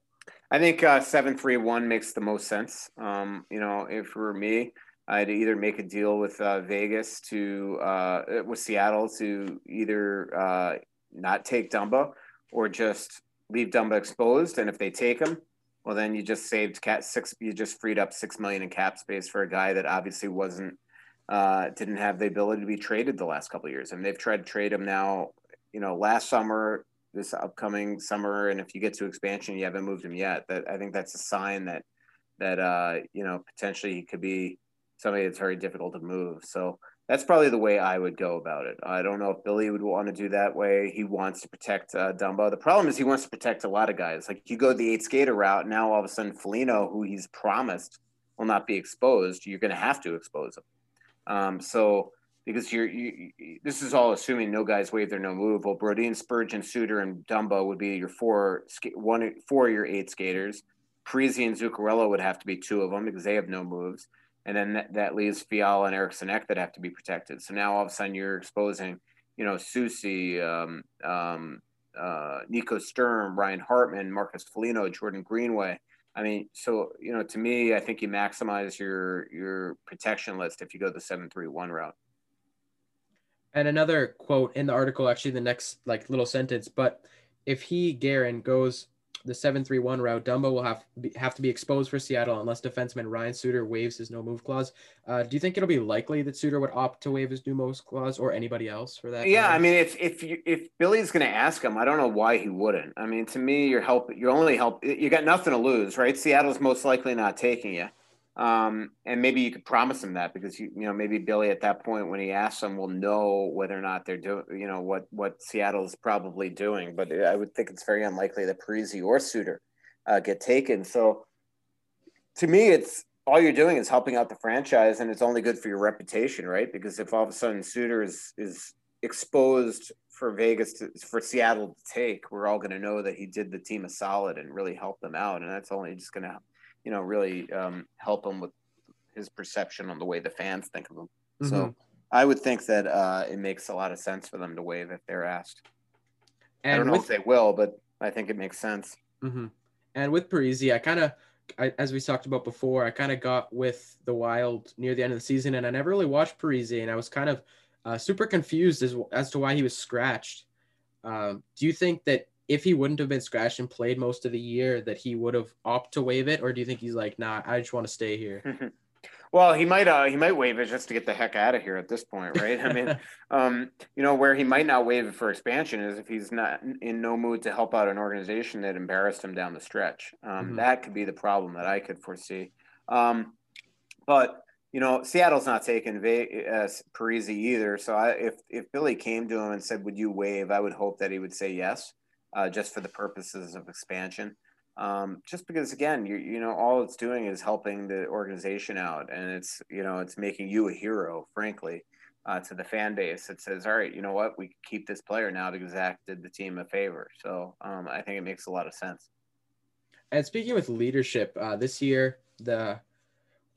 I think uh, seven three one makes the most sense. Um, you know, if for me, I'd either make a deal with uh, Vegas to uh, with Seattle to either uh, not take Dumba or just leave Dumba exposed, and if they take him well then you just saved cat six you just freed up six million in cap space for a guy that obviously wasn't uh, didn't have the ability to be traded the last couple years and they've tried to trade him now you know last summer this upcoming summer and if you get to expansion you haven't moved him yet that i think that's a sign that that uh you know potentially he could be somebody that's very difficult to move so that's probably the way I would go about it. I don't know if Billy would want to do that way. He wants to protect uh, Dumba. The problem is he wants to protect a lot of guys. Like you go the eight skater route, now all of a sudden Foligno, who he's promised will not be exposed, you're going to have to expose him. Um, so because you're you, this is all assuming no guys waive their no move. Well, Brodin, Spurgeon, Suter, and Dumba would be your four one four your eight skaters. Parise and Zuccarello would have to be two of them because they have no moves and then that, that leaves Fiala and Eriksson Ek that have to be protected. So now all of a sudden you're exposing, you know, Soucy, um, um, uh, Nico Sturm, Ryan Hartman, Marcus Foligno, Jordan Greenway. I mean, so you know, to me, I think you maximize your your protection list if you go the seven three one route. And another quote in the article, actually, the next like little sentence, but if he Guerin goes the 7-3-1 route, Dumba will have be, have to be exposed for Seattle unless defenseman Ryan Suter waives his no move clause. Uh, do you think it'll be likely that Suter would opt to waive his no move clause or anybody else for that? Yeah, I mean, if if you, if Billy's going to ask him, I don't know why he wouldn't. I mean, to me, you're help. You're only help. You got nothing to lose, right? Seattle's most likely not taking you. Um, and maybe you could promise him that because you, you know maybe Billy at that point when he asks them will know whether or not they're doing you know what what Seattle's probably doing. But I would think it's very unlikely that Parise or Suter uh, get taken. So to me, it's all you're doing is helping out the franchise, and it's only good for your reputation, right? Because if all of a sudden Suter is is exposed for Vegas to, for Seattle to take, we're all going to know that he did the team a solid and really helped them out, and that's only just going to you know, really um, help him with his perception on the way the fans think of him. Mm-hmm. So I would think that uh, it makes a lot of sense for them to waive if they're asked. And I don't know with, if they will, but I think it makes sense. Mm-hmm. And with Parise, I kind of, as we talked about before, I kind of got with the Wild near the end of the season, and I never really watched Parise, and I was kind of uh, super confused as as to why he was scratched. Um, do you think that if he wouldn't have been scratched and played most of the year, that he would have opted to waive it, or do you think he's like, nah, I just want to stay here? well, he might uh, he might waive it just to get the heck out of here at this point, right? I mean, <laughs> um, you know, where he might not waive it for expansion is if he's not in no mood to help out an organization that embarrassed him down the stretch. Um, mm-hmm. That could be the problem that I could foresee. Um, but you know, Seattle's not taking uh, Parise either. So I, if if Billy came to him and said, "Would you waive?" I would hope that he would say yes uh, just for the purposes of expansion. Um, just because again, you you know, all it's doing is helping the organization out, and it's you know, it's making you a hero, frankly, uh, to the fan base. It says, all right, you know what, we keep this player now because Zach did the team a favor. So um, I think it makes a lot of sense. And speaking with leadership, uh, this year the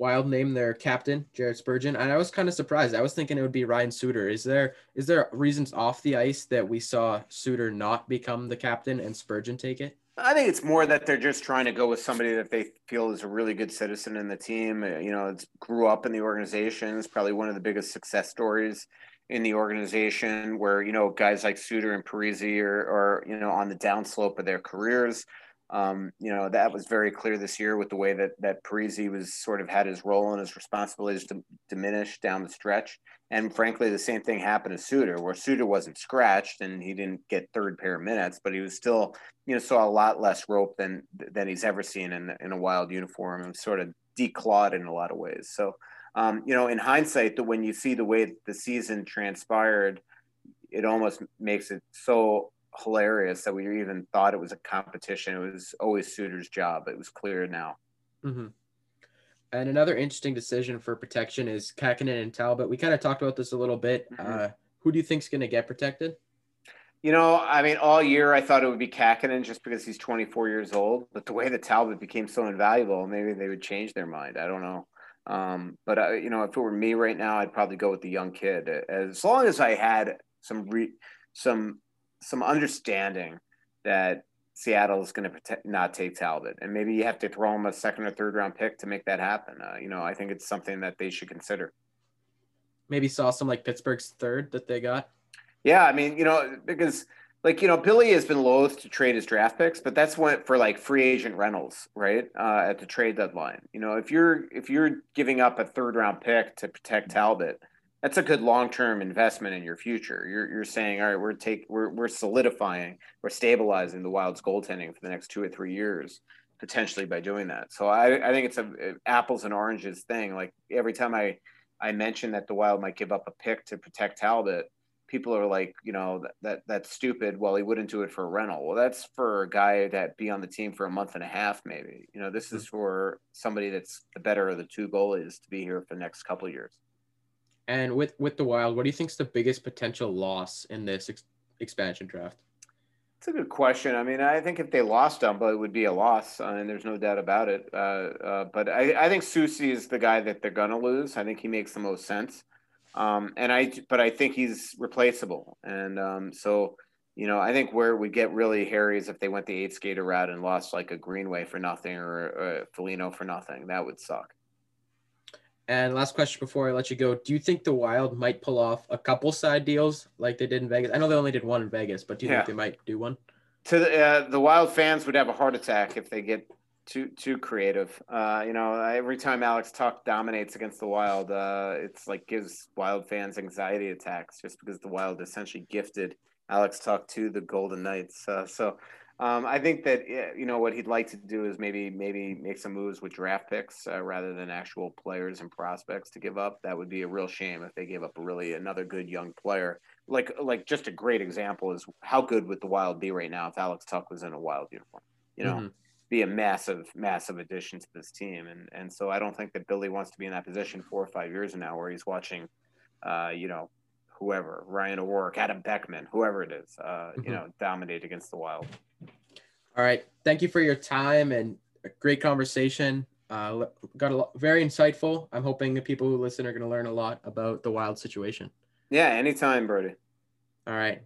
Wild named their captain, Jared Spurgeon, and I was kind of surprised. I was thinking it would be Ryan Suter. Is there is there reasons off the ice that we saw Suter not become the captain and Spurgeon take it? I think it's more that they're just trying to go with somebody that they feel is a really good citizen in the team. Uh, you know, it's grew up in the organization. It's probably one of the biggest success stories in the organization where, you know, guys like Suter and Parise are, are you know, on the downslope of their careers. Um, you know, that was very clear this year with the way that that Parise was sort of had his role and his responsibilities to, diminish down the stretch. And frankly, the same thing happened to Suter, where Suter wasn't scratched and he didn't get third pair minutes, but he was still, you know, saw a lot less rope than than he's ever seen in in a wild uniform and sort of declawed in a lot of ways. So um, you know, in hindsight, that when you see the way the season transpired, it almost makes it so hilarious that we even thought it was a competition. It was always Suter's job. It was clear now. Mm-hmm. And another interesting decision for protection is Kahkonen and Talbot. We kind of talked about this a little bit. Mm-hmm. Uh, who do you think's going to get protected? You know, I mean, all year I thought it would be Kahkonen just because he's 24 years old. But the way that Talbot became so invaluable, maybe they would change their mind. I don't know. Um, but uh, you know, if it were me right now, I'd probably go with the young kid. As long as I had some re- some some understanding that Seattle is going to not take Talbot, and maybe you have to throw him a second or third round pick to make that happen. Uh, you know, I think it's something that they should consider. Maybe saw some like Pittsburgh's third that they got. Yeah, I mean, you know, because like you know, Billy has been loath to trade his draft picks, but that's what for like free agent rentals, right? Uh, at the trade deadline, you know, if you're if you're giving up a third round pick to protect Talbot, that's a good long term investment in your future. You're you're saying, all right, we're take we're we're solidifying, we're stabilizing the Wild's goaltending for the next two or three years, potentially by doing that. So I I think it's a, a apples and oranges thing. Like every time I I mention that the Wild might give up a pick to protect Talbot people are like, you know, that, that that's stupid. Well, he wouldn't do it for a rental. Well, that's for a guy that be on the team for a month and a half, maybe. You know, this is mm. for somebody that's the better of the two goalies to be here for the next couple years. And with with the Wild, what do you think is the biggest potential loss in this ex- expansion draft? It's a good question. I mean, I think if they lost Dumba, it would be a loss, uh, and there's no doubt about it. Uh, uh, but I, I think Soucy is the guy that they're gonna lose. I think he makes the most sense. Um, and I, but I think he's replaceable. And um, so, you know, I think where we get really hairy is if they went the eight skater route and lost like a Greenway for nothing or a Foligno for nothing. That would suck. And last question before I let you go: Do you think the Wild might pull off a couple side deals like they did in Vegas? I know they only did one in Vegas, but do you yeah. think they might do one? To the uh, the Wild fans would have a heart attack if they get too too creative. Uh, you know, every time Alex Tuch dominates against the Wild, uh, it's like gives Wild fans anxiety attacks just because the Wild essentially gifted Alex Tuch to the Golden Knights. Uh, so um, I think that you know what he'd like to do is maybe maybe make some moves with draft picks uh, rather than actual players and prospects to give up. That would be a real shame if they gave up really another good young player. Like like just a great example is how good would the Wild be right now if Alex Tuch was in a Wild uniform? You know. Mm-hmm be a massive, massive addition to this team. And and so I don't think that Billy wants to be in that position four or five years from now where he's watching, uh, you know, whoever Ryan O'Rourke, Adam Beckman, whoever it is, uh, mm-hmm. you know, dominate against the Wild. All right, thank you for your time and a great conversation. Uh, got a lot, very insightful. I'm hoping the people who listen are going to learn a lot about the Wild situation. Yeah, anytime, Brody. All right.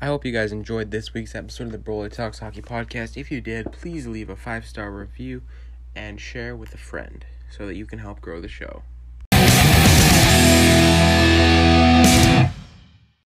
I hope you guys enjoyed this week's episode of the Brody Talks Hockey Podcast. If you did, please leave a five star review and share with a friend so that you can help grow the show.